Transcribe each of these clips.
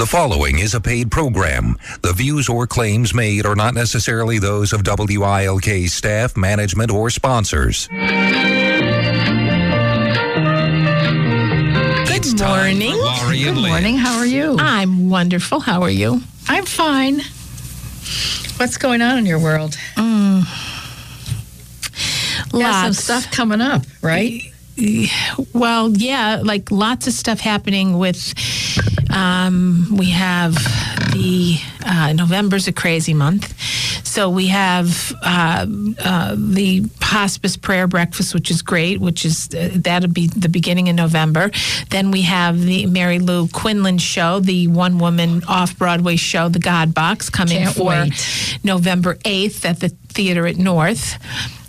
The following is a paid program. The views or claims made are not necessarily those of WILK staff, management, or sponsors. Good morning. Laurie Good morning. How are you? I'm wonderful. How are you? I'm fine. What's going on in your world? Mm. Yeah, some Lots. stuff coming up, right? Well, yeah, like lots of stuff happening with. Um, we have the uh, November's a crazy month, so we have uh, uh, the hospice prayer breakfast, which is great. Which is uh, that'll be the beginning of November. Then we have the Mary Lou Quinlan show, the one woman off Broadway show, The God Box, coming Can't for wait. November eighth at the theater at North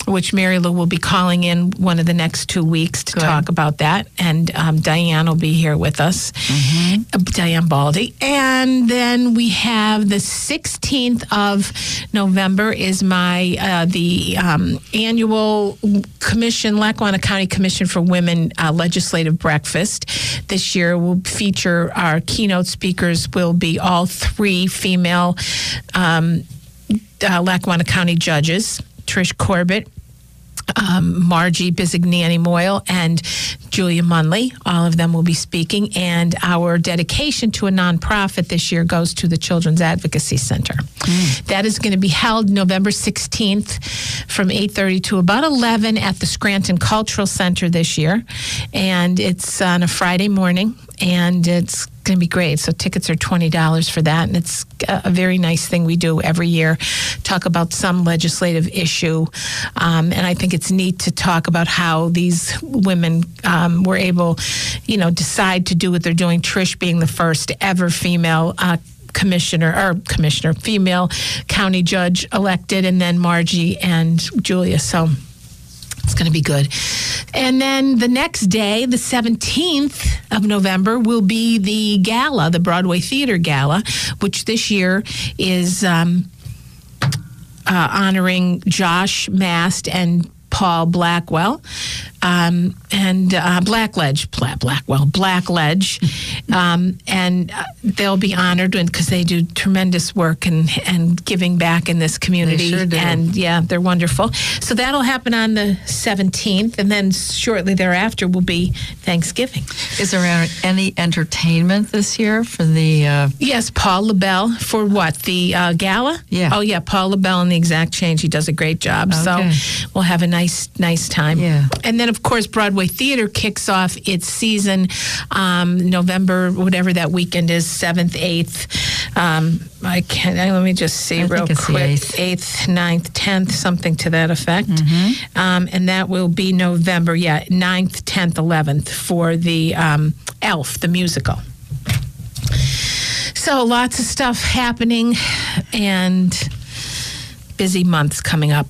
which Mary Lou will be calling in one of the next two weeks to Good. talk about that. And um, Diane will be here with us, Mm-hmm. uh, Diane Baldy. And then we have the 16th of November is my uh, the um, annual Commission, Lackawanna County Commission for Women uh, legislative breakfast. This year will feature our keynote speakers will be all three female um, uh, Lackawanna County judges, Trish Corbett, um, Margie Bisignani Moyle, and Julia Munley. All of them will be speaking. And our dedication to a nonprofit this year goes to the Children's Advocacy Center. That is going to be held November 16th from 8.30 to about 11 at the Scranton Cultural Center this year. And it's on a Friday morning, and it's going to be great. So tickets are $20 for that. And it's a very nice thing we do every year, talk about some legislative issue. Um, and I think it's neat to talk about how these women um, were able, you know, decide to do what they're doing. Trish being the first ever female uh, commissioner or commissioner, female county judge elected, and then Margie and Julia. So it's going to be good. And then the next day, the 17th of November, will be the gala, the Broadway Theater Gala, which this year is um, uh, honoring Josh Mast and Paul Blackwell. Um, and uh, Blackledge, Bla- Blackwell, Blackledge, um, and uh, they'll be honored because they do tremendous work and and giving back in this community. sure do. And yeah, they're wonderful. So that'll happen on the 17th, and then shortly thereafter will be Thanksgiving. Is there any entertainment this year for the? Uh, Yes, Paul LaBelle for what the uh, gala? Yeah. Oh yeah, Paul LaBelle and the Exact Change. He does a great job. Okay. So we'll have a nice, nice time. Yeah. And then of course Broadway Theater kicks off its season um, November, whatever that weekend is, seventh, eighth. Um, I can't. Let me just see I real think it's the quick. eighth. Eighth, ninth, tenth, something to that effect. Mm-hmm. Um, and that will be November. Yeah, 9th, tenth, eleventh for the um, Elf, the musical. So lots of stuff happening and busy months coming up.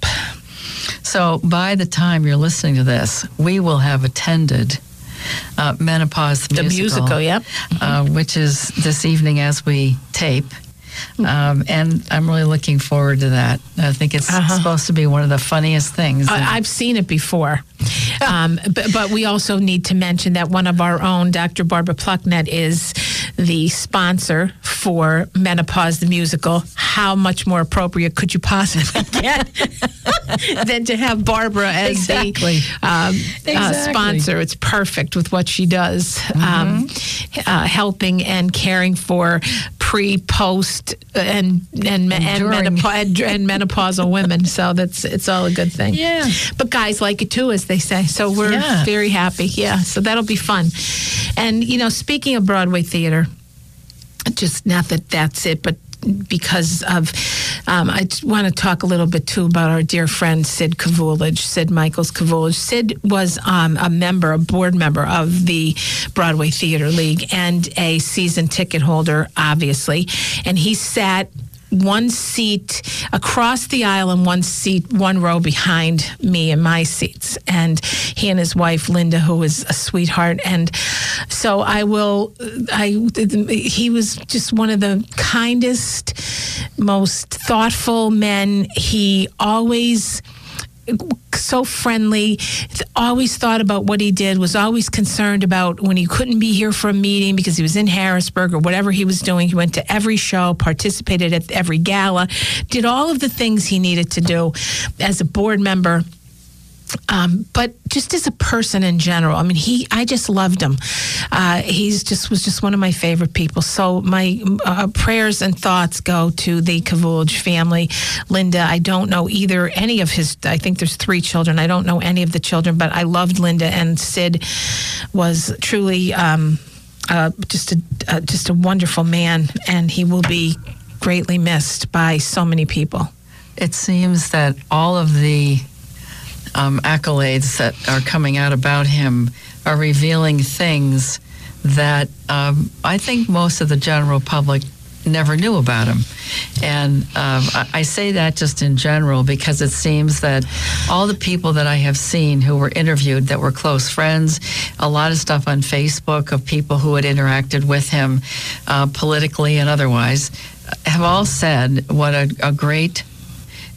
So by the time you're listening to this, we will have attended uh, menopause the, The musical, yep. uh, which is this evening as we tape. Um, and I'm really looking forward to that. I think it's Uh-huh. supposed to be one of the funniest things. I, I've seen it before. Um, but, but we also need to mention that one of our own, Dr. Barbara Plucknett, is the sponsor for Menopause the Musical. How much more appropriate could you possibly get than to have Barbara as Exactly. the um, uh, Exactly. sponsor? It's perfect with what she does, um, uh, helping and caring for pre, post, and and, and, menopause, and menopausal women. So that's it's all a good thing. Yeah. But guys like it too, as they say. So we're Yeah. very happy. Yeah. So that'll be fun. And you know, speaking of Broadway theater, just not that that's it, but because of, um, I want to talk a little bit too about our dear friend Sid Kavulich, Sid Michaels Kavulich. Sid was um, a member, a board member of the Broadway Theater League and a season ticket holder, obviously. And he sat one seat across the aisle and one seat, one row behind me in my seats. And he and his wife, Linda, who is a sweetheart. And so I will, I, he was just one of the kindest, most thoughtful men. He always, so friendly, always thought about what he did, was always concerned about when he couldn't be here for a meeting because he was in Harrisburg or whatever he was doing. He went to every show, participated at every gala, did all of the things he needed to do as a board member um, but just as a person in general, I mean, he, I just loved him. Uh, he's just was just one of my favorite people. So my uh, prayers and thoughts go to the Kavulich family. Linda, I don't know either any of his. I think there's three children. I don't know any of the children, but I loved Linda and Sid was truly um, uh, just a uh, just a wonderful man, and he will be greatly missed by so many people. It seems that all of the um, accolades that are coming out about him are revealing things that um, I think most of the general public never knew about him. And um, I say that just in general because it seems that all the people that I have seen who were interviewed that were close friends, a lot of stuff on Facebook of people who had interacted with him uh, politically and otherwise, have all said what a, a great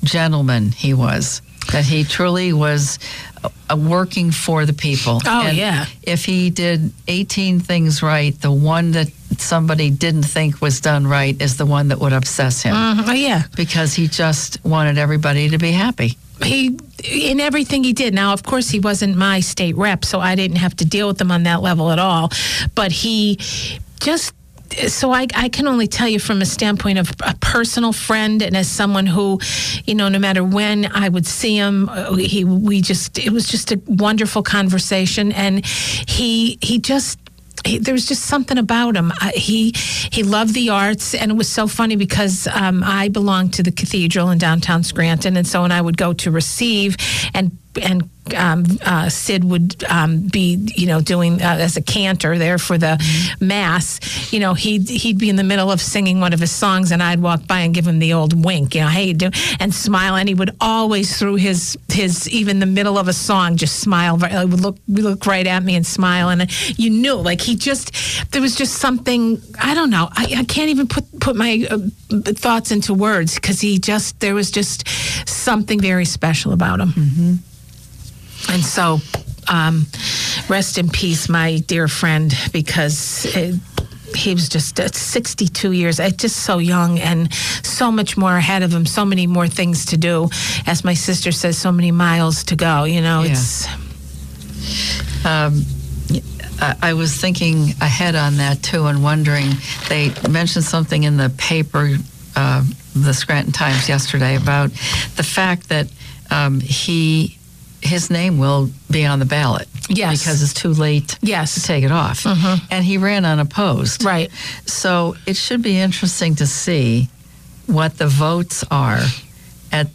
gentleman he was that he truly was uh, working for the people. Oh, and yeah. If he did 18 things right, the one that somebody didn't think was done right is the one that would obsess him. Uh, yeah. Because he just wanted everybody to be happy. He in everything he did. Now, of course, he wasn't my state rep, so I didn't have to deal with him on that level at all. But he just so I, I can only tell you from a standpoint of a personal friend and as someone who, you know, no matter when I would see him, uh, he we just it was just a wonderful conversation, and he he just he, there was just something about him. He he loved the arts, and it was so funny because um, I belonged to the cathedral in downtown Scranton, and so when I would go to receive and and um, uh, Sid would um, be, you know, doing uh, as a cantor there for the mm-hmm. mass. You know, he'd he'd be in the middle of singing one of his songs, and I'd walk by and give him the old wink, you know, hey, do, and smile. And he would always, through his his even the middle of a song, just smile. He would look look right at me and smile, and you knew, like he just there was just something. I don't know. I, I can't even put put my uh, thoughts into words because he just there was just something very special about him. Mm-hmm. And so, um, rest in peace, my dear friend, because it, he was just uh, 62 years, uh, just so young and so much more ahead of him, so many more things to do. As my sister says, so many miles to go. You know, yeah. it's. Um, I was thinking ahead on that too and wondering, they mentioned something in the paper, uh, the Scranton Times yesterday, about the fact that um, he his name will be on the ballot. Yes. Because it's too late yes. to take it off. Mm-hmm. And he ran unopposed. Right. So it should be interesting to see what the votes are at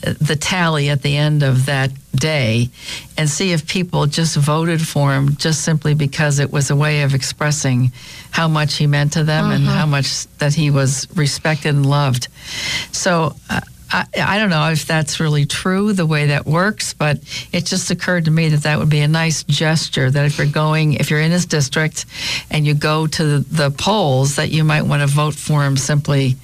the tally at the end of that day and see if people just voted for him just simply because it was a way of expressing how much he meant to them and mm-hmm. how much that he was respected and loved. So uh, I, I, don't know if that's really true, the way that works, but it just occurred to me that that would be a nice gesture. That if you're going, if you're in his district and you go to the, the polls, that you might want to vote for him simply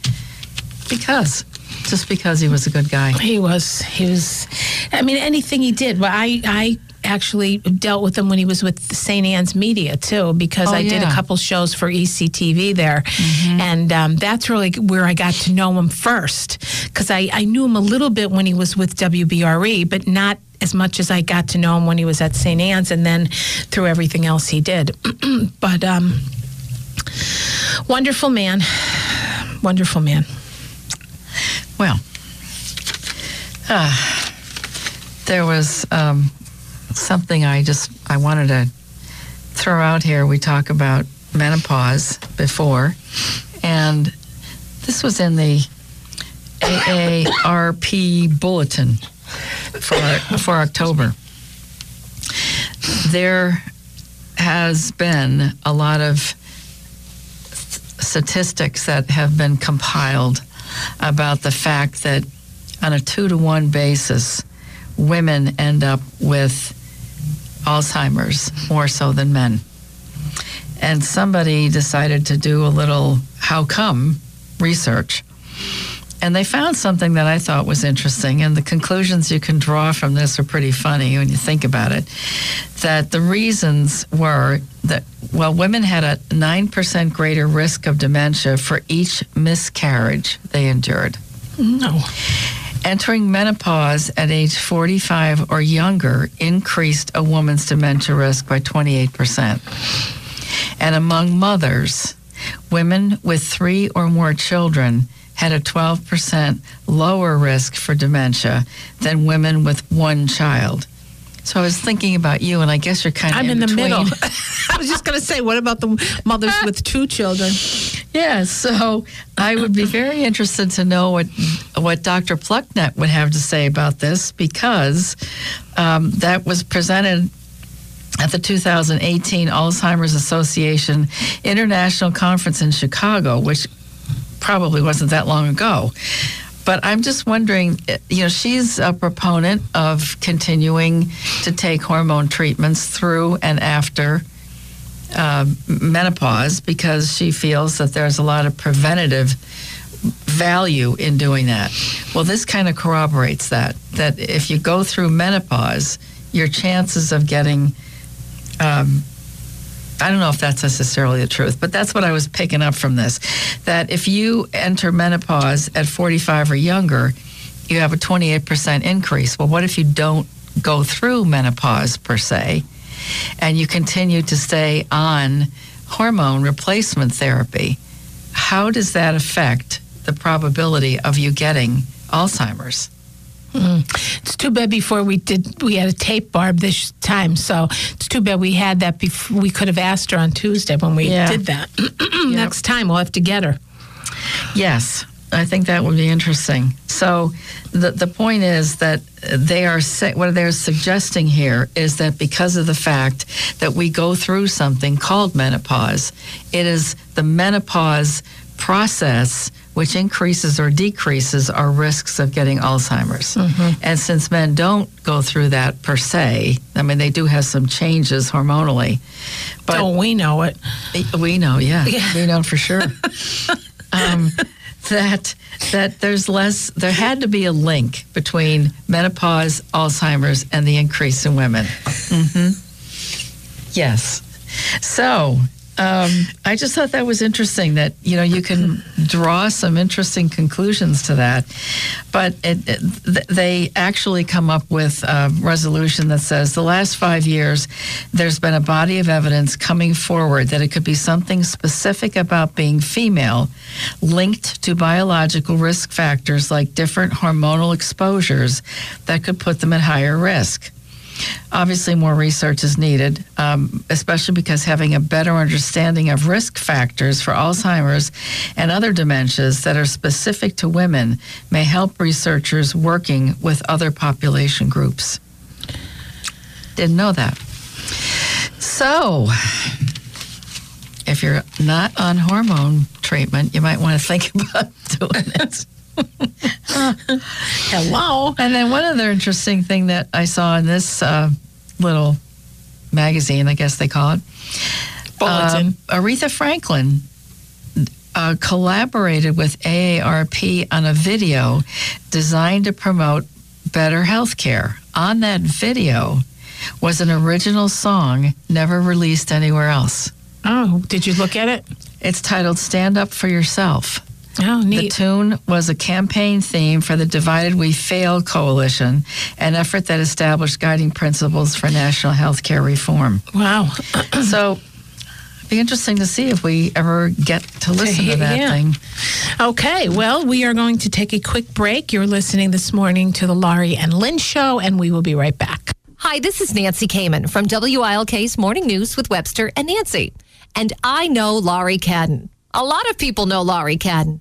because, just because he was a good guy. He was. He was. I mean, anything he did. Well, I, I actually dealt with him when he was with St. Anne's Media too, because oh, I yeah. did a couple shows for ECTV there, mm-hmm. and um, that's really where I got to know him first, because I, I knew him a little bit when he was with WBRE, but not as much as I got to know him when he was at St. Anne's, and then through everything else he did. but um, wonderful man, wonderful man. Well. Uh, there was um, something I just I wanted to throw out here. We talk about menopause before, and this was in the AARP bulletin for for October. There has been a lot of statistics that have been compiled about the fact that on a two to one basis, women end up with Alzheimer's more so than men. And somebody decided to do a little how come research And they found something that I thought was interesting, and the conclusions you can draw from this are pretty funny when you think about it. That the reasons were that, well, women had a 9% greater risk of dementia for each miscarriage they endured. No. Entering menopause at age 45 or younger increased a woman's dementia risk by 28%. And among mothers, women with three or more children had a 12% lower risk for dementia than women with one child. So I was thinking about you, and I guess you're kind of I'm in, the between. middle. I was just going to say, what about the mothers with two children? Yeah, so I would be very interested to know what what Dr. Plucknett would have to say about this because um, that was presented at the 2018 Alzheimer's Association International Conference in Chicago, which probably wasn't that long ago. But I'm just wondering, eh, you know, she's a proponent of continuing to take hormone treatments through and after uh, menopause because she feels that there's a lot of preventative value in doing that. Well, this kind of corroborates that, that if you go through menopause, your chances of getting, um, I don't know if that's necessarily the truth, but that's what I was picking up from this. That if you enter menopause at 45 or younger, you have a 28% increase. Well, what if you don't go through menopause per se and you continue to stay on hormone replacement therapy? How does that affect the probability of you getting Alzheimer's? Mm. It's too bad before we did we had a tape barb this time, so it's too bad we had that before we could have asked her on Tuesday when we Yeah. did that. Next time we'll have to get her. Yes, I think that would be interesting. So the the point is that they are what they're suggesting here is that because of the fact that we go through something called menopause, it is the menopause process which increases or decreases our risks of getting Alzheimer's. And since men don't go through that per se, I mean they do have some changes hormonally, but oh, we know it. we know, yeah, Yeah. we know for sure. um, that that there's less. There had to be a link between menopause, Alzheimer's, and the increase in women. hmm Yes. So. Um, I just thought that was interesting that you know you can draw some interesting conclusions to that, but it, it, they actually come up with a resolution that says the last five years there's been a body of evidence coming forward that it could be something specific about being female linked to biological risk factors like different hormonal exposures that could put them at higher risk. Obviously, more research is needed, um, especially because having a better understanding of risk factors for Alzheimer's and other dementias that are specific to women may help researchers working with other population groups. Didn't know that. So, if you're not on hormone treatment, you might want to think about doing it. Hello. And then one other interesting thing that I saw in this uh, little magazine, I guess they call it, Bulletin. um, Aretha Franklin uh, collaborated with AARP on a video designed to promote better health care. On that video was an original song never released anywhere else. oh, did you look at it? It's titled Stand Up for Yourself. Oh, The tune was a campaign theme for the Divided We Fail coalition, an effort that established guiding principles for national health care reform. wow. so, it'd be interesting to see if we ever get to listen to that yeah. thing. Okay, well, we are going to take a quick break. You're listening this morning to the Laurie and Lynn show, and we will be right back. Hi, this is Nancy Kamen from WILK's Morning News with Webster and Nancy. And I know Laurie Cadden. A lot of people know Laurie Cadden.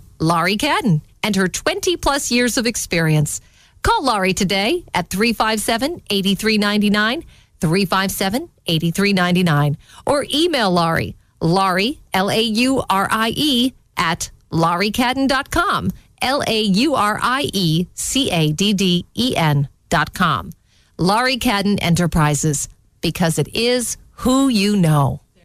Laurie Cadden. and her 20 plus years of experience. Call Laurie today at 357 8399, 357 8399, or email Laurie, Laurie, L A U R I E, at lauriecadden.com, L A U R I E C A D D E N.com. Laurie Cadden Enterprises, because it is who you know.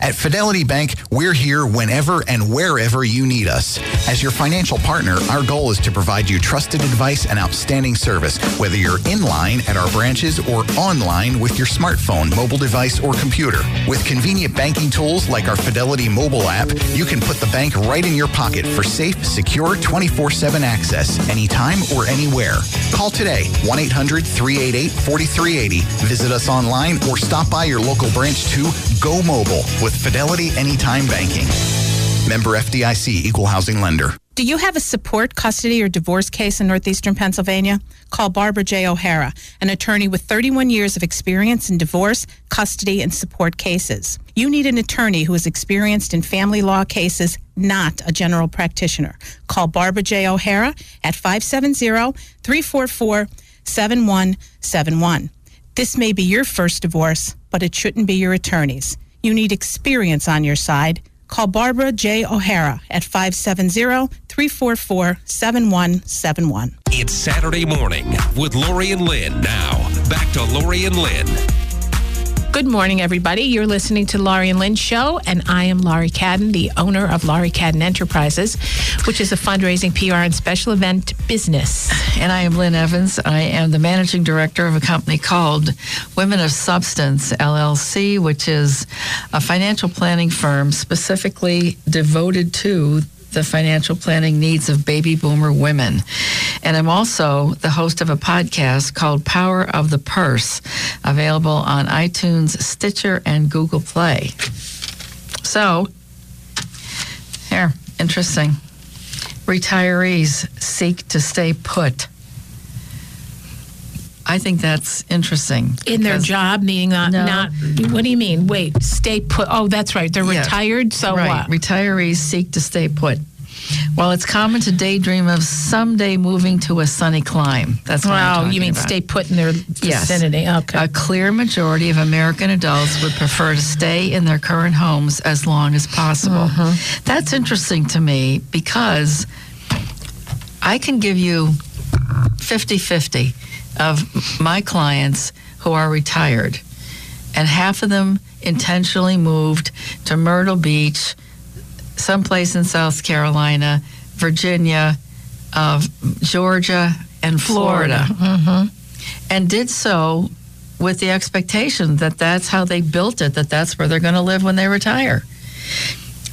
At Fidelity Bank, we're here whenever and wherever you need us. As your financial partner, our goal is to provide you trusted advice and outstanding service, whether you're in line at our branches or online with your smartphone, mobile device, or computer. With convenient banking tools like our Fidelity mobile app, you can put the bank right in your pocket for safe, secure 24 7 access anytime or anywhere. Call today 1 800 388 4380. Visit us online or stop by your local branch to go mobile with Fidelity Anytime Banking. Member FDIC Equal Housing Lender. Do you have a support, custody, or divorce case in Northeastern Pennsylvania? Call Barbara J. O'Hara, an attorney with 31 years of experience in divorce, custody, and support cases. You need an attorney who is experienced in family law cases, not a general practitioner. Call Barbara J. O'Hara at 570 344 7171. This may be your first divorce, but it shouldn't be your attorney's. You need experience on your side. Call Barbara J. O'Hara at 570 344 7171. It's Saturday morning with Laurie and Lynn. Now, back to Laurie and Lynn. Good morning, everybody. You're listening to Laurie and Lynn Show, and I am Laurie Cadden, the owner of Laurie Cadden Enterprises, which is a fundraising, PR, and special event business. And I am Lynn Evans. I am the managing director of a company called Women of Substance LLC, which is a financial planning firm specifically devoted to the financial planning needs of baby boomer women. And I'm also the host of a podcast called Power of the Purse, available on iTunes, Stitcher, and Google Play. So, here, interesting. Retirees seek to stay put. I think that's interesting. In their job, meaning not, No. not, what do you mean? Wait, stay put. Oh, that's right. They're Yeah. retired, so right. what? Retirees seek to stay put. While it's common to daydream of someday moving to a sunny clime, that's what I'm Wow, you mean about. stay put in their Yes. vicinity? Okay. A clear majority of American adults would prefer to stay in their current homes as long as possible. Mm-hmm. That's interesting to me because I can give you 50 50 of my clients who are retired, and half of them intentionally moved to Myrtle Beach, someplace in South Carolina, Virginia, uh, Georgia, and Florida and did so with the expectation that that's how they built it, that that's where they're going to live when they retire.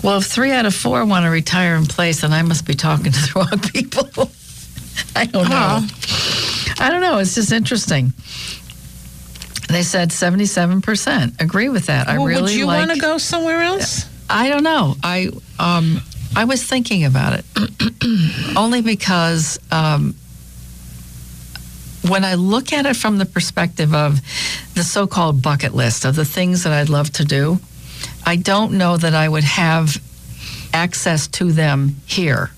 Well, if three out of four want to retire in place, then I must be talking to the wrong people. I don't know. I don't know. It's just interesting. They said 77% agree with that. I well, really would you like. want to go somewhere else? I don't know. I um, I was thinking about it only because um, when I look at it from the perspective of the so-called bucket list of the things that I'd love to do, I don't know that I would have access to them here.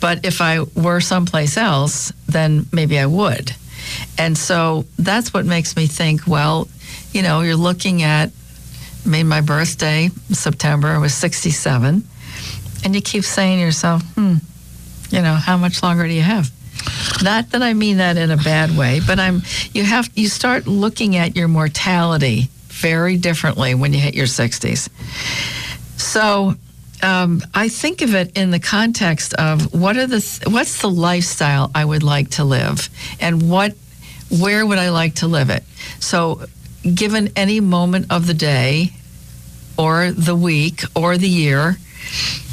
But if I were someplace else, then maybe I would. And so that's what makes me think, well, you know, you're looking at I mean, my birthday, September, I was 67. And you keep saying to yourself, hmm, you know, how much longer do you have? Not that I mean that in a bad way, but I'm you have you start looking at your mortality very differently when you hit your 60s. So um, I think of it in the context of what are the what's the lifestyle I would like to live, and what where would I like to live it? So, given any moment of the day, or the week, or the year,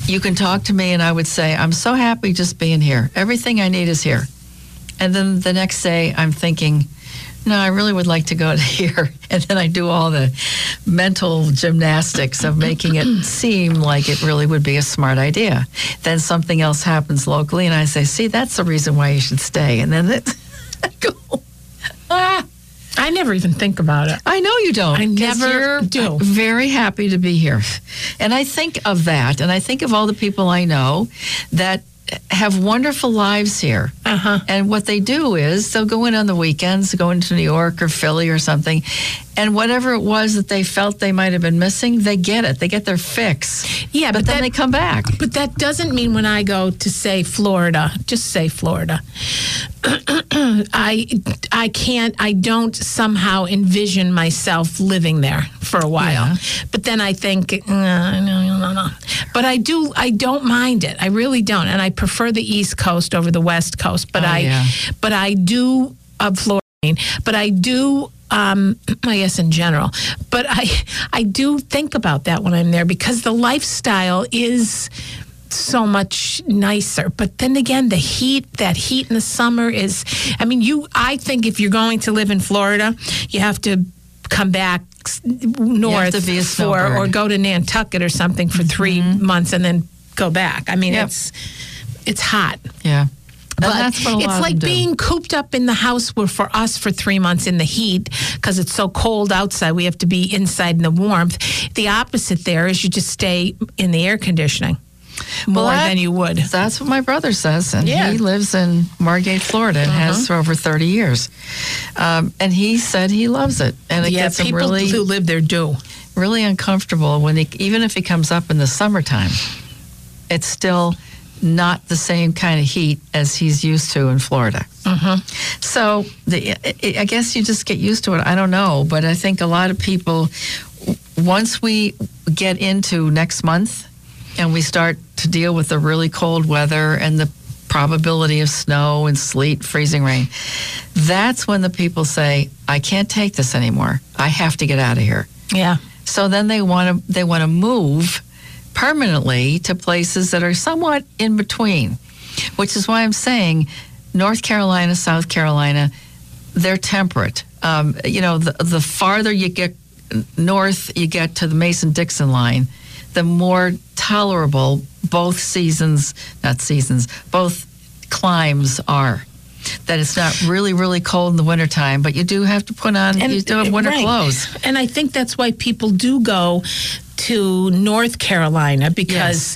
you can talk to me, and I would say, I'm so happy just being here. Everything I need is here. And then the next day, I'm thinking, no, I really would like to go to here. And then I do all the mental gymnastics of making it seem like it really would be a smart idea. Then something else happens locally, and I say, see, that's the reason why you should stay. And then it, I go, ah. I never even think about it. I know you don't. I never do. Very happy to be here. And I think of that, and I think of all the people I know that have wonderful lives here. Uh-huh. And what they do is they'll go in on the weekends, go into New York or Philly or something, and whatever it was that they felt they might have been missing, they get it. They get their fix. Yeah, but, but then that- they come back. But that doesn't mean when I go to say Florida, just say Florida. I I can't I don't somehow envision myself living there for a while. Yeah. But then I think uh, no no no no. But I do I don't mind it. I really don't and I prefer the East Coast over the West Coast, but Oh, I yeah. but I do of Florida but I do um, I guess in general, but I I do think about that when I'm there because the lifestyle is so much nicer. But then again, the heat, that heat in the summer is, I mean, you, I think if you're going to live in Florida, you have to come back north to be a for, or go to Nantucket or something for 3 mm-hmm. months and then go back. I mean, Yep. it's, it's hot. Yeah. But that's what a lot it's like being cooped up in the house where for us for three months in the heat because it's so cold outside. We have to be inside in the warmth. The opposite there is you just stay in the air conditioning more that- than you would. That's what my brother says, and Yeah. he lives in Margate, Florida, and has for over thirty years. Um, and he said he loves it, and it yeah, gets him people really, who live there do. really uncomfortable when he, even if he comes up in the summertime. It's still not the same kind of heat as he's used to in Florida. So the, I guess you just get used to it. I don't know, but I think a lot of people, once we get into next month and we start to deal with the really cold weather and the probability of snow and sleet, freezing rain, that's when the people say, "I can't take this anymore. I have to get out of here." Yeah. So then they want to they want to move permanently to places that are somewhat in between, which is why I'm saying North Carolina, South Carolina, they're temperate. Um, you know, the, the farther you get north, you get to the Mason Dixon line, the more tolerable both seasons, not seasons, both climes are. That it's not really, really cold in the wintertime, but you do have to put on, you do have winter right. clothes. And I think that's why people do go to North Carolina because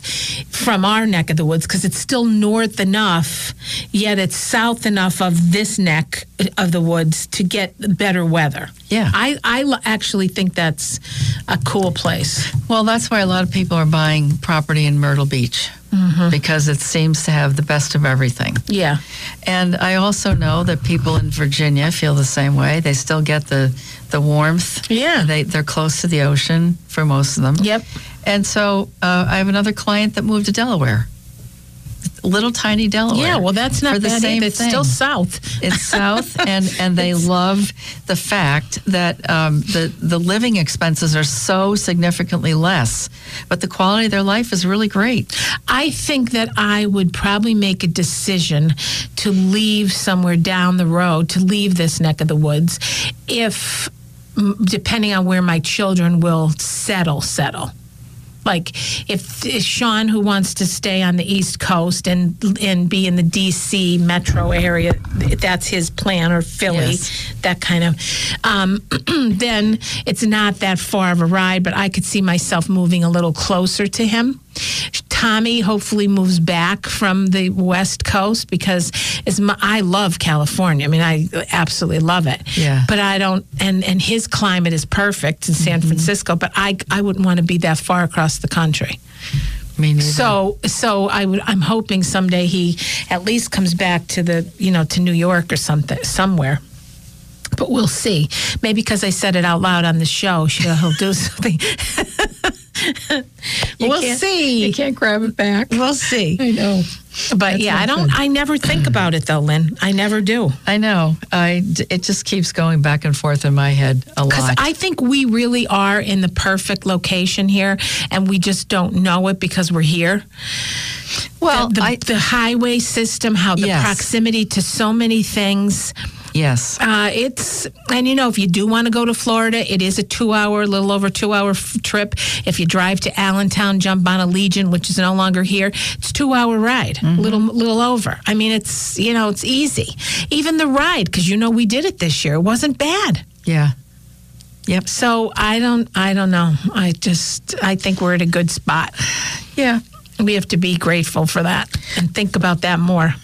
from our neck of the woods, because it's still north enough, yet it's south enough of this neck of the woods to get better weather. Yeah. I, I actually think that's a cool place. Well, that's why a lot of people are buying property in Myrtle Beach mm-hmm. because it seems to have the best of everything. Yeah. And I also know that people in Virginia feel the same way. They still get the the warmth. Yeah. They they're close to the ocean for most of them. Yep. And so uh, I have another client that moved to Delaware, little tiny Delaware. Yeah, well, that's not for the bad same either. It's thing. still south. It's south, and and they love the fact that um, the the living expenses are so significantly less, but the quality of their life is really great. I think that I would probably make a decision to leave somewhere down the road, to leave this neck of the woods, if, depending on where my children will settle, settle. Like if, if Sean, who wants to stay on the East Coast and and be in the D.C. metro area, that's his plan, or Philly, Yes. that kind of, um, then it's not that far of a ride. But I could see myself moving a little closer to him. Tommy hopefully moves back from the West Coast because it's my, I love California. I mean, I absolutely love it. Yeah. But I don't, and and his climate is perfect in San mm-hmm. Francisco. But I I wouldn't want to be that far across the country. So so I would I'm hoping someday he at least comes back to the you know to New York or something somewhere. But we'll see. Maybe because I said it out loud on the show, he'll do something. We'll see. You can't grab it back. We'll see. I know. But yeah, I don't. I never think about it though, Lynn. I never do. I know. I it just keeps going back and forth in my head a lot. Because. I think we really are in the perfect location here, and we just don't know it because we're here. well, the, I, the highway system, how the Yes. proximity to so many things. Yes. Uh, it's and you know if you do want to go to Florida, it is a two-hour, a little over two-hour f- trip. If you drive to Allentown, jump on Allegiant, which is no longer here, it's two-hour ride, little little over. I mean, it's you know it's easy. Even the ride, because you know we did it this year, it wasn't bad. Yeah. Yep. So I don't I don't know. I just I think we're at a good spot. Yeah. We have to be grateful for that and think about that more.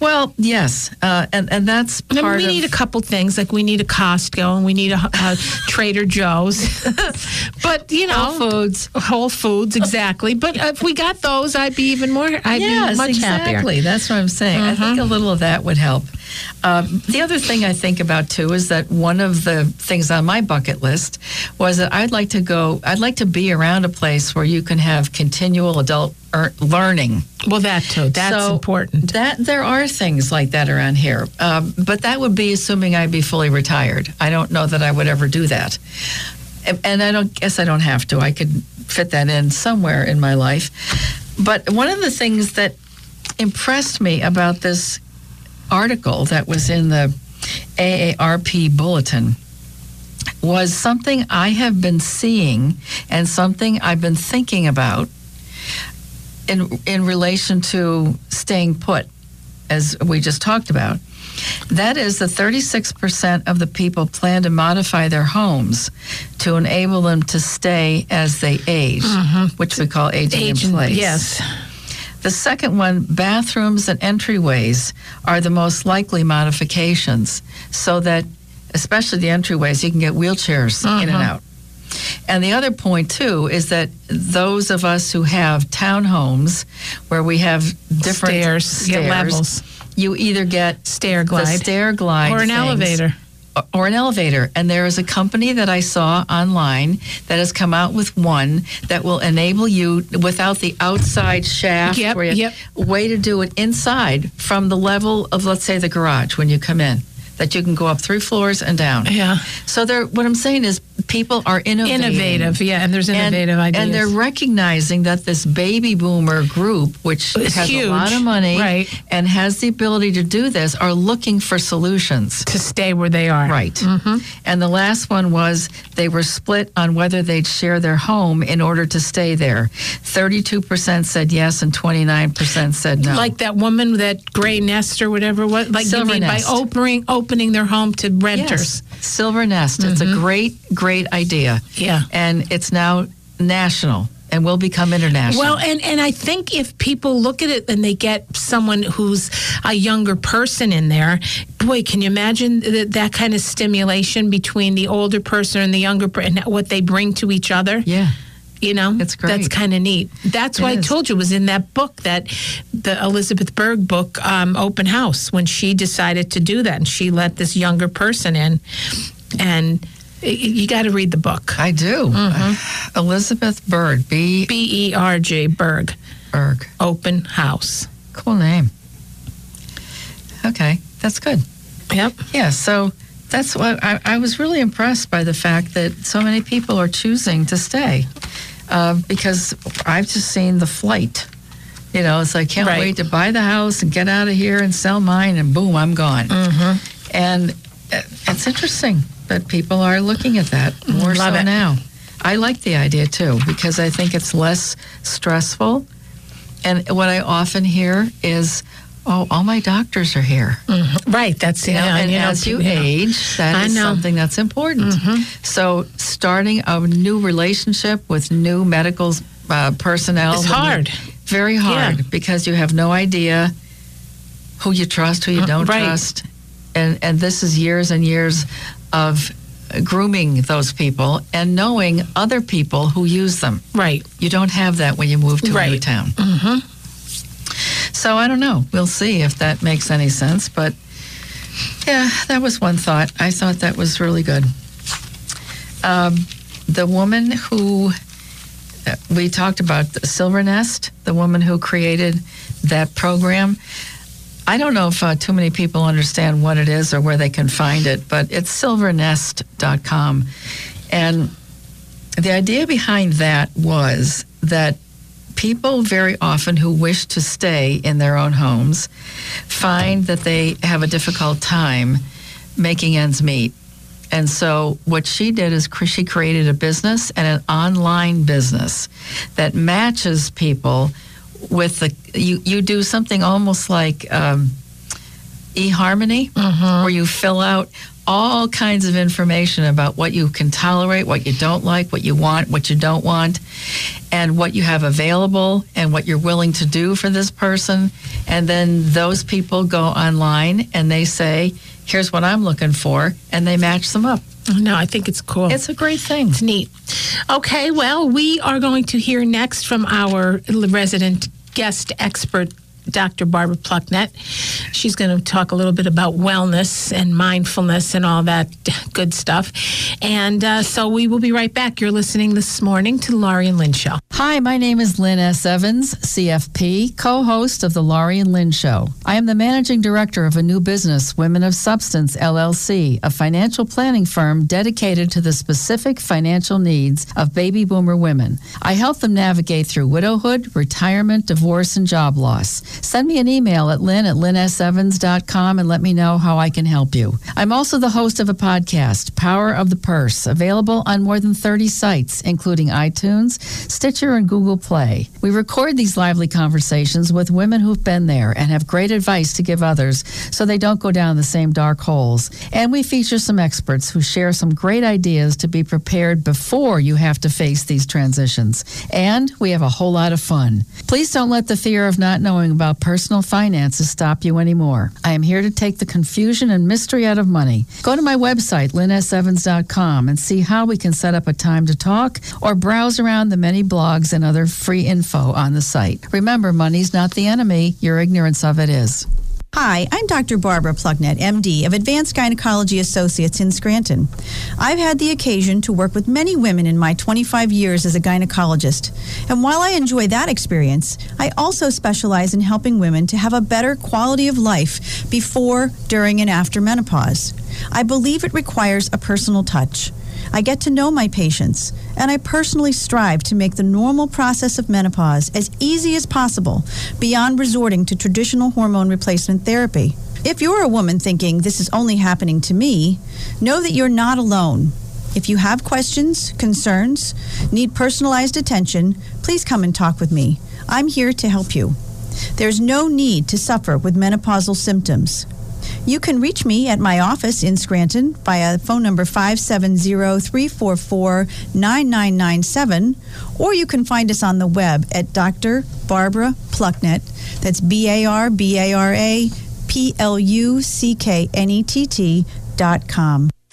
Well, yes, uh, and and that's I mean, we of. need a couple things like we need a Costco and we need a, a Trader Joe's, but you know, Whole Foods. Whole Foods, exactly. But if we got those, I'd be even more. I'd yes, be much exactly. happier. That's what I'm saying. I think a little of that would help. Um, the other thing I think about too is that one of the things on my bucket list was that I'd like to go. I'd like to be around a place where you can have continual adult er- learning. Well, that too. That's So important. That there are things like that around here, um, but that would be assuming I'd be fully retired. I don't know that I would ever do that, and, and I don't guess I don't have to. I could fit that in somewhere in my life. But one of the things that impressed me about this article that was in the AARP bulletin was something I have been seeing and something I've been thinking about in in relation to staying put, as we just talked about. That is, the 36% of the people plan to modify their homes to enable them to stay as they age, mm-hmm. which we call aging in place. yes. The second one, bathrooms and entryways are the most likely modifications, so that, especially the entryways, you can get wheelchairs in and mm-hmm. out. And the other point, too, is that those of us who have townhomes where we have different Stairs, yeah, levels. you either get Stair glide. stair glide or an things, elevator. or an elevator. And there is a company that I saw online that has come out with one that will enable you without the outside shaft. Yep, where you- yep. Way to do it inside from the level of, let's say, the garage when you come in. That you can go up three floors and down. Yeah. So they're, what I'm saying is people are innovating. Innovative, yeah, and there's And- innovative ideas. And they're recognizing that this baby boomer group, which It's has huge, a lot of money right. and has the ability to do this, are looking for solutions. to stay where they are. Right. Mm-hmm. And the last one was they were split on whether they'd share their home in order to stay there. 32% said yes and 29% said no. Like that woman, with that gray nest or whatever. What like Silver you mean nest. by opening opening their home to renters? Yes. Silver Nest. It's a great, great idea. Mm-hmm. Yeah. And it's now national and will become international. Well, and, and I think if people look at it and they get someone who's a younger person in there, boy, can you imagine that, that kind of stimulation between the older person and the younger person, and what they bring to each other? yeah. You know, It's great. That's kind of neat. That's It why I told you it was in that book that the Elizabeth Berg book, um, Open House, when she decided to do that and she let this younger person in, and you got to read the book. I do. Mm-hmm. Elizabeth Berg, B. B E R G Berg, Berg. Open House. Cool name. Okay, that's good. Yep. Yeah, so that's what I, I was really impressed by the fact that so many people are choosing to stay uh, because I've just seen the flight. You know, it's like, can't Right. wait to buy the house and get out of here and sell mine, and boom, I'm gone. Mm-hmm. And uh, it's interesting that people are looking at that more Love so it. now. I like the idea too because I think it's less stressful. And what I often hear is, "Oh, all my doctors are here." Right. That's You know, yeah. and you know, as you yeah. age, that I is know. Mm-hmm. something that's important. So, starting a new relationship with new medical uh, personnel It's hard. very hard, Yeah. because you have no idea who you trust, who you don't Uh, right. trust, and and this is years and years of grooming those people and knowing other people who use them. Right. You don't have that when you move to a new town. Mm-hmm. So I don't know. We'll see if that makes any sense. But yeah, that was one thought. I thought that was really good. Um, the woman who uh, we talked about Silver Nest, the woman who created that program. I don't know if uh, too many people understand what it is or where they can find it, but it's silvernest.com. And the idea behind that was that people very often who wish to stay in their own homes find that they have a difficult time making ends meet. And so, what she did is she created a business and an online business that matches people with the. You, you do something almost like um, eHarmony, where you fill out all kinds of information about what you can tolerate, what you don't like, what you want, what you don't want, and what you have available and what you're willing to do for this person. And then those people go online and they say, here's what I'm looking for, and they match them up. Oh, no, I think it's cool. It's a great thing. It's neat. Okay, well, we are going to hear next from our resident guest expert, Dr. Barbara Plucknett. She's going to talk a little bit about wellness and mindfulness and all that good stuff. And uh, so we will be right back. You're listening this morning to the Laurie and Lynn Show. Hi, my name is Lynn S. Evans, CFP, co host of The Laurie and Lynn Show. I am the managing director of a new business, Women of Substance LLC, a financial planning firm dedicated to the specific financial needs of baby boomer women. I help them navigate through widowhood, retirement, divorce, and job loss. Send me an email at lynn at lynnsevans.com and let me know how I can help you. I'm also the host of a podcast, Power of the Purse, available on more than 30 sites, including iTunes, Stitcher, and Google Play. We record these lively conversations with women who've been there and have great advice to give others so they don't go down the same dark holes. And we feature some experts who share some great ideas to be prepared before you have to face these transitions. And we have a whole lot of fun. Please don't let the fear of not knowing about personal finances stop you anymore. I am here to take the confusion and mystery out of money. Go to my website, lynnsevans.com, and see how we can set up a time to talk or browse around the many blogs and other free info on the site. Remember, money's not the enemy, your ignorance of it is. Hi, I'm Dr. Barbara Plucknett, MD of Advanced Gynecology Associates in Scranton. I've had the occasion to work with many women in my 25 years as a gynecologist. And while I enjoy that experience, I also specialize in helping women to have a better quality of life before, during, and after menopause. I believe it requires a personal touch. I get to know my patients, and I personally strive to make the normal process of menopause as easy as possible beyond resorting to traditional hormone replacement therapy. If you're a woman thinking this is only happening to me, know that you're not alone. If you have questions, concerns, need personalized attention, please come and talk with me. I'm here to help you. There's no need to suffer with menopausal symptoms. You can reach me at my office in Scranton via phone number 570-344-9997 or you can find us on the web at Dr. Barbara Plucknett. That's B A R B A R A P L U C K N E T T dot com.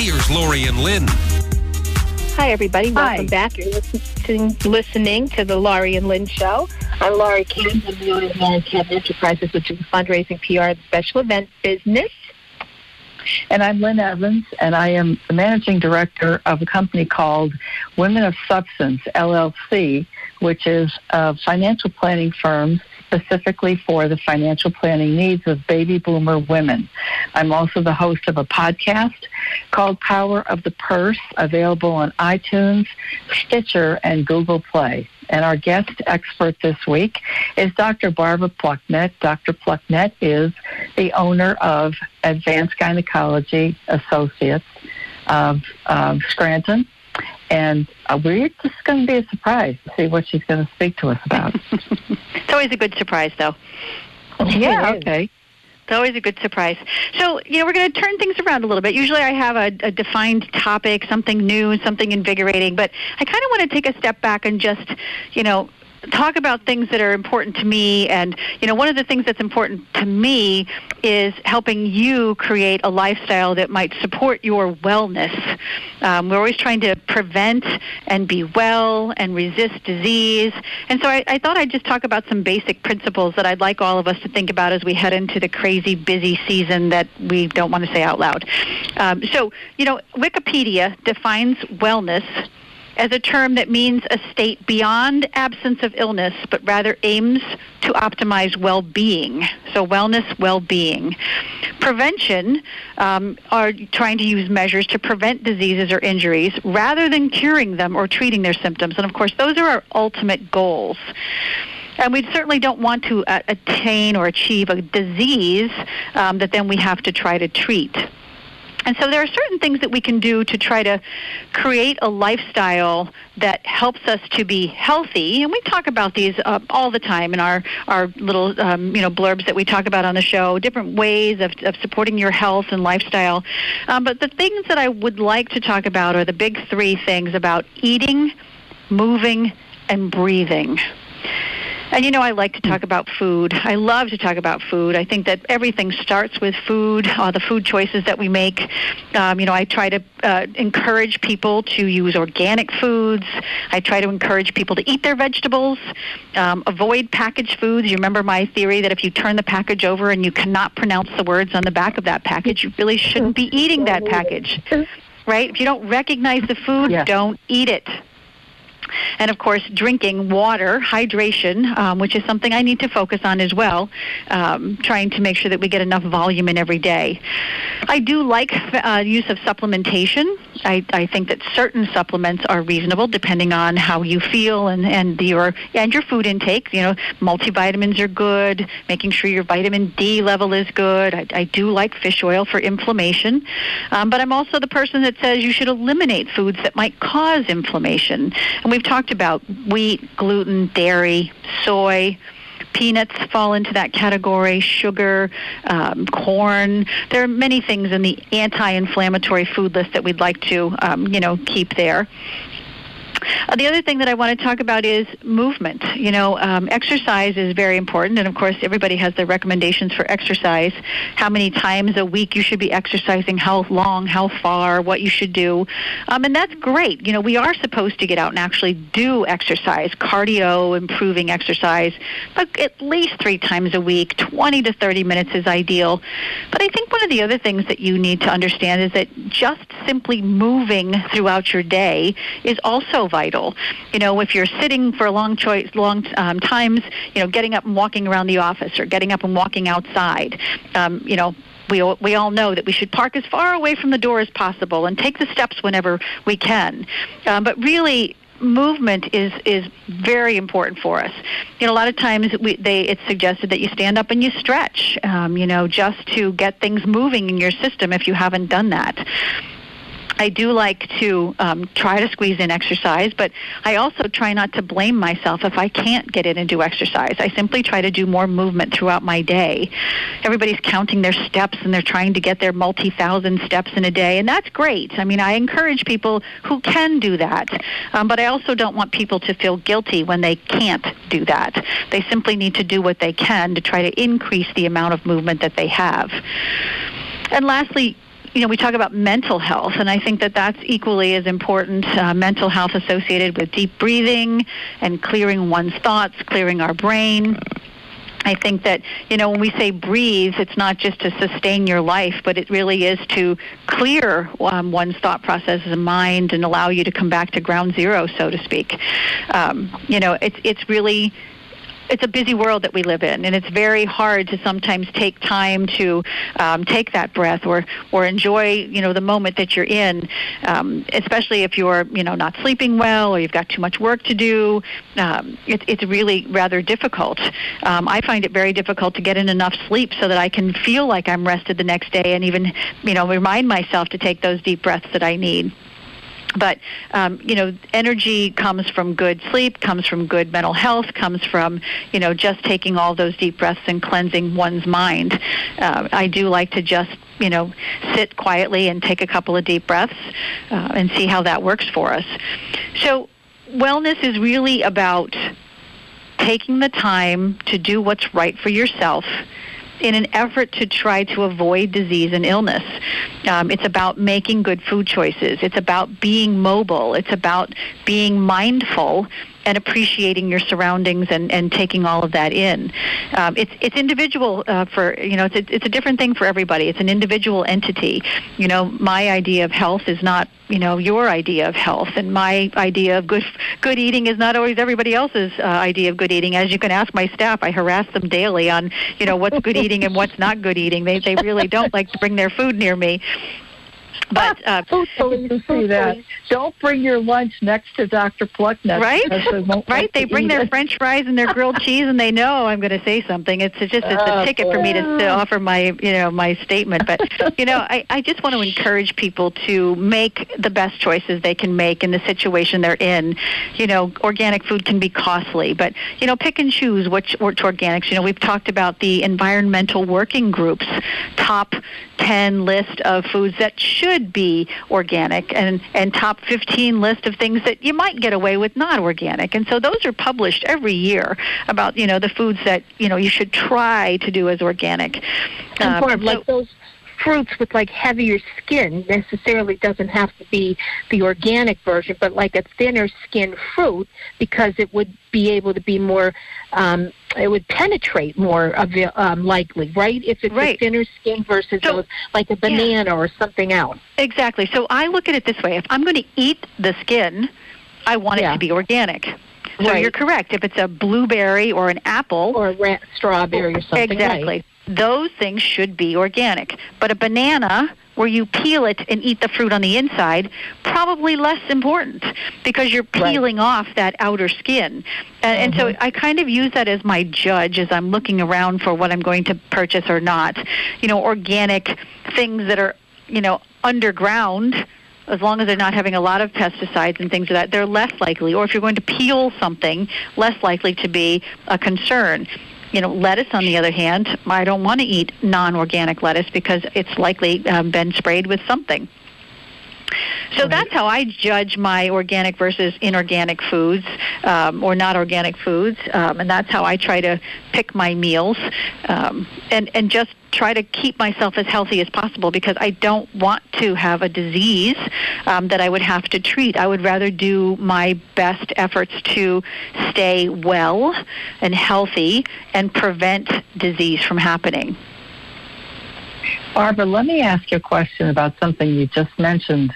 Here's Laurie and Lynn. Hi, everybody. Welcome back. You're listening, listening to the Laurie and Lynn Show. I'm Laurie Kim. I'm the owner of Laurie Kim Enterprises, which is a fundraising, PR, and special event business. And I'm Lynn Evans, and I am the managing director of a company called Women of Substance, LLC, which is a financial planning firm specifically for the financial planning needs of baby boomer women. I'm also the host of a podcast called Power of the Purse, available on iTunes, Stitcher, and Google Play. And our guest expert this week is Dr. Barbara Plucknett. Dr. Plucknett is the owner of Advanced Gynecology Associates of um, Scranton. And uh, we're just going to be a surprise to see what she's going to speak to us about. it's always a good surprise, though. Yeah, okay. It's always a good surprise. So, you know, we're going to turn things around a little bit. Usually I have a, a defined topic, something new, something invigorating, but I kind of want to take a step back and just, you know, talk about things that are important to me. And, you know, one of the things that's important to me is helping you create a lifestyle that might support your wellness. Um, we're always trying to prevent and be well and resist disease. And so I, I thought I'd just talk about some basic principles that I'd like all of us to think about as we head into the crazy busy season that we don't want to say out loud. Um, so, you know, Wikipedia defines wellness as a term that means a state beyond absence of illness, but rather aims to optimize well being. So, wellness, well being. Prevention um, are trying to use measures to prevent diseases or injuries rather than curing them or treating their symptoms. And of course, those are our ultimate goals. And we certainly don't want to uh, attain or achieve a disease um, that then we have to try to treat. And so there are certain things that we can do to try to create a lifestyle that helps us to be healthy. And we talk about these uh, all the time in our, our little um, you know blurbs that we talk about on the show, different ways of, of supporting your health and lifestyle. Um, but the things that I would like to talk about are the big three things about eating, moving, and breathing. And you know, I like to talk about food. I love to talk about food. I think that everything starts with food, uh, the food choices that we make. Um, you know, I try to uh, encourage people to use organic foods. I try to encourage people to eat their vegetables, um, avoid packaged foods. You remember my theory that if you turn the package over and you cannot pronounce the words on the back of that package, you really shouldn't be eating that package. Right? If you don't recognize the food, Yeah. don't eat it and of course drinking water hydration um, which is something i need to focus on as well um, trying to make sure that we get enough volume in every day. I do like uh, use of supplementation. I, I think that certain supplements are reasonable depending on how you feel and, and your and your food intake. You know multivitamins are good. Making sure your vitamin d level is good. I, I do like fish oil for inflammation. Um, but i'm also the person that says you should eliminate foods that might cause inflammation. And we've talked about wheat, gluten, dairy, soy. Peanuts fall into that category, sugar, um, corn. There are many things in the anti-inflammatory food list that we'd like to, um, you know, keep there. Uh, the other thing that I want to talk about is movement. You know, um, exercise is very important, and of course, everybody has their recommendations for exercise. How many times a week you should be exercising, how long, how far, what you should do, um, and that's great. You know, we are supposed to get out and actually do exercise, cardio, improving exercise, but at least three times a week. Twenty to thirty minutes is ideal. But I think one of the other things that you need to understand is that just simply moving throughout your day is also vital. You know, if you're sitting for long choice, long um, times, you know, getting up and walking around the office or getting up and walking outside, um, you know, we all, we all know that we should park as far away from the door as possible and take the steps whenever we can. Um, but really, movement is is very important for us. You know, a lot of times we, they it's suggested that you stand up and you stretch. Um, you know, just to get things moving in your system if you haven't done that. I do like to um, try to squeeze in exercise, but I also try not to blame myself if I can't get in and do exercise. I simply try to do more movement throughout my day. Everybody's counting their steps and they're trying to get their multi thousand steps in a day, and that's great. I mean, I encourage people who can do that, um, but I also don't want people to feel guilty when they can't do that. They simply need to do what they can to try to increase the amount of movement that they have. And lastly, you know, we talk about mental health, and I think that that's equally as important. Uh, mental health associated with deep breathing and clearing one's thoughts, clearing our brain. I think that, you know, when we say breathe, it's not just to sustain your life, but it really is to clear um, one's thought processes and mind and allow you to come back to ground zero, so to speak. Um, you know, it's, it's really it's a busy world that we live in, and it's very hard to sometimes take time to um, take that breath or or enjoy you know the moment that you're in, um, especially if you're you know not sleeping well or you've got too much work to do. Um, it, it's really rather difficult. Um, I find it very difficult to get in enough sleep so that I can feel like I'm rested the next day and even you know remind myself to take those deep breaths that I need but um, you know energy comes from good sleep comes from good mental health comes from you know just taking all those deep breaths and cleansing one's mind. Uh, i do like to just you know sit quietly and take a couple of deep breaths uh, and see how that works for us. So wellness is really about taking the time to do what's right for yourself in an effort to try to avoid disease and illness. Um, it's about making good food choices. It's about being mobile. It's about being mindful and appreciating your surroundings and, and taking all of that in. Um, it's it's individual uh, for you know it's a, it's a different thing for everybody. It's an individual entity. You know, my idea of health is not you know your idea of health, and my idea of good good eating is not always everybody else's uh, idea of good eating. As you can ask my staff, I harass them daily on you know what's good eating and what's not good eating. They they really don't like to bring their food near me. But uh, food police see that. Don't bring your lunch next to Dr. Plucknett. Right, they right. They bring their it. French fries and their grilled cheese, and they know I'm going to say something. It's just it's a Oh, ticket for me to, to offer my you know my statement. But you know, I I just want to encourage people to make the best choices they can make in the situation they're in. You know, organic food can be costly, but you know, pick and choose which which organics. You know, we've talked about the environmental working groups top 10 list of foods that should be organic and, and top 15 list of things that you might get away with not organic. And so those are published every year about, you know, the foods that, you know, you should try to do as organic. And Um, Barb, so- like those fruits with like heavier skin necessarily doesn't have to be the organic version, but like a thinner skin fruit because it would be able to be more, um, it would penetrate more of it, um, likely, right? If it's Right. a thinner skin versus those, like a banana or something else. Exactly. So I look at it this way: if I'm going to eat the skin, I want it to be organic. So Right. you're correct. If it's a blueberry or an apple or a ra- strawberry or something, exactly. right. Those things should be organic. But a banana, where you peel it and eat the fruit on the inside, probably less important because you're peeling off that outer skin. And, and so mm-hmm. I kind of use that as my judge as I'm looking around for what I'm going to purchase or not. You know, organic things that are, you know, underground as long as they're not having a lot of pesticides and things of that, they're less likely. Or if you're going to peel something, less likely to be a concern. You know, lettuce, on the other hand, I don't want to eat non-organic lettuce because it's likely um, been sprayed with something. So that's how I judge my organic versus inorganic foods um, or not organic foods, um, and that's how I try to pick my meals um, and and just try to keep myself as healthy as possible because I don't want to have a disease um, that I would have to treat. I would rather do my best efforts to stay well and healthy and prevent disease from happening. Barbara, let me ask you a question about something you just mentioned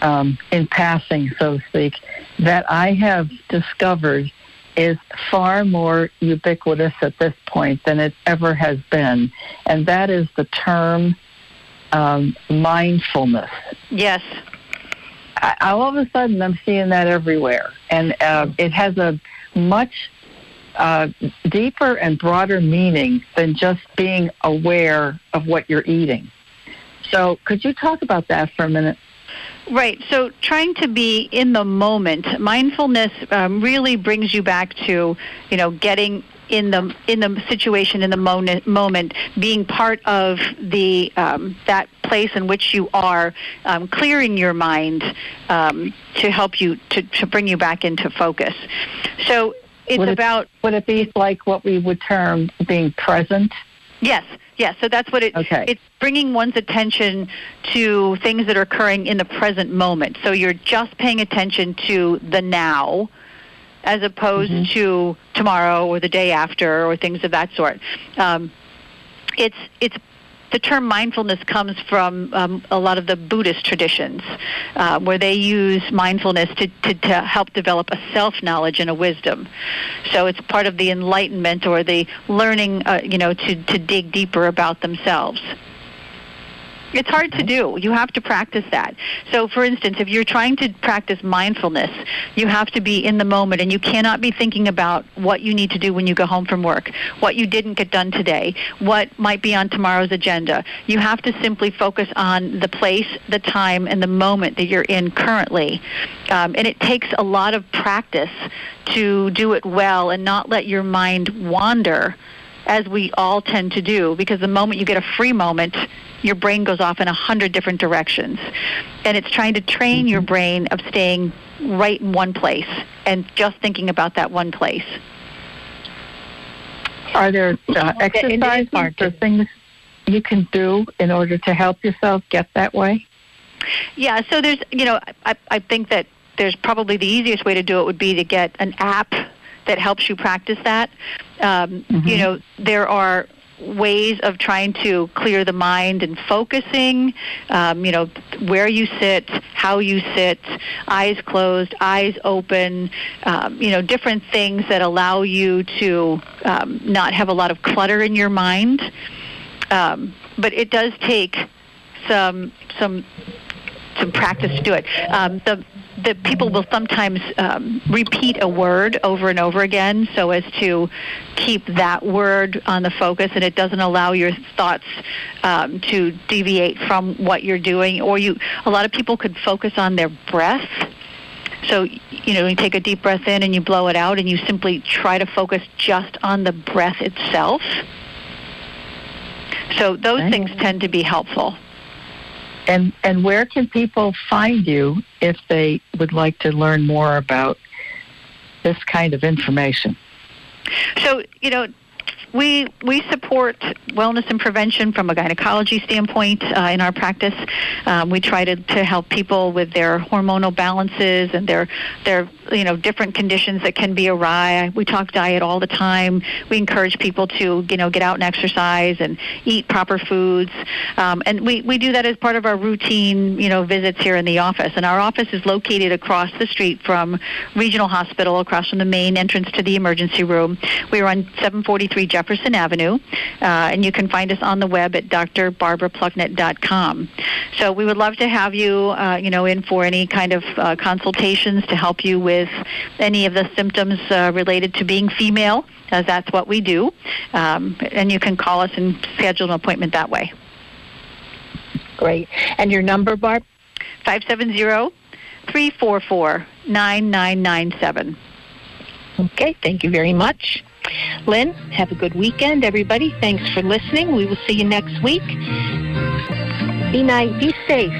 um, in passing, so to speak, that I have discovered is far more ubiquitous at this point than it ever has been, and that is the term um, mindfulness. Yes. I, all of a sudden, I'm seeing that everywhere, and uh, it has a much uh, deeper and broader meaning than just being aware of what you're eating. So, could you talk about that for a minute? Right. So trying to be in the moment, mindfulness um, really brings you back to, you know, getting in the in the situation in the moment, moment being part of the um, that place in which you are, um, clearing your mind um, to help you to, to bring you back into focus. So it's would about. It, would it be like what we would term being present? Yes, yes. So that's what it. Okay. It's bringing one's attention to things that are occurring in the present moment. So you're just paying attention to the now, as opposed Mm-hmm. to tomorrow or the day after or things of that sort. Um, it's it's the term mindfulness comes from um, a lot of the Buddhist traditions, uh, where they use mindfulness to, to, to help develop a self knowledge and a wisdom. So it's part of the enlightenment or the learning, uh, you know, to, to dig deeper about themselves. It's hard to do. You have to practice that. So, for instance, if you're trying to practice mindfulness, you have to be in the moment and you cannot be thinking about what you need to do when you go home from work, what you didn't get done today, what might be on tomorrow's agenda. You have to simply focus on the place, the time, and the moment that you're in currently. Um, and it takes a lot of practice to do it well and not let your mind wander as we all tend to do because the moment you get a free moment your brain goes off in a hundred different directions. And it's trying to train mm-hmm. your brain of staying right in one place and just thinking about that one place. Are there uh, exercises or things you can do in order to help yourself get that way? Yeah, so there's, you know, I, I think that there's probably the easiest way to do it would be to get an app that helps you practice that. Um, mm-hmm. You know, there are ways of trying to clear the mind and focusing, um, you know, where you sit, how you sit, eyes closed, eyes open, um, you know, different things that allow you to um, not have a lot of clutter in your mind. Um, but it does take some some some practice to do it. Um, the the people will sometimes um, repeat a word over and over again so as to keep that word on the focus and it doesn't allow your thoughts um, to deviate from what you're doing or you a lot of people could focus on their breath. So you know you take a deep breath in and you blow it out and you simply try to focus just on the breath itself. So those things tend to be helpful and and where can people find you if they would like to learn more about this kind of information? So, you know, we we support wellness and prevention from a gynecology standpoint uh, in our practice. Um, we try to, to help people with their hormonal balances and their their you know different conditions that can be awry. We talk diet all the time. We encourage people to you know get out and exercise and eat proper foods, um, and we we do that as part of our routine you know visits here in the office. And our office is located across the street from Regional Hospital, across from the main entrance to the emergency room. We are on 743 Jefferson Avenue, uh, and you can find us on the web at drbarbaraplucknett.com. So we would love to have you uh, you know in for any kind of uh, consultations to help you with with any of the symptoms uh, related to being female, as that's what we do. Um, and you can call us and schedule an appointment that way. Great. And your number, Barb? 570 344 9997. Okay, thank you very much. Lynn, have a good weekend, everybody. Thanks for listening. We will see you next week. Be nice, be safe,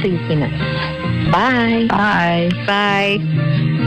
please be nice. Bye. Bye. Bye.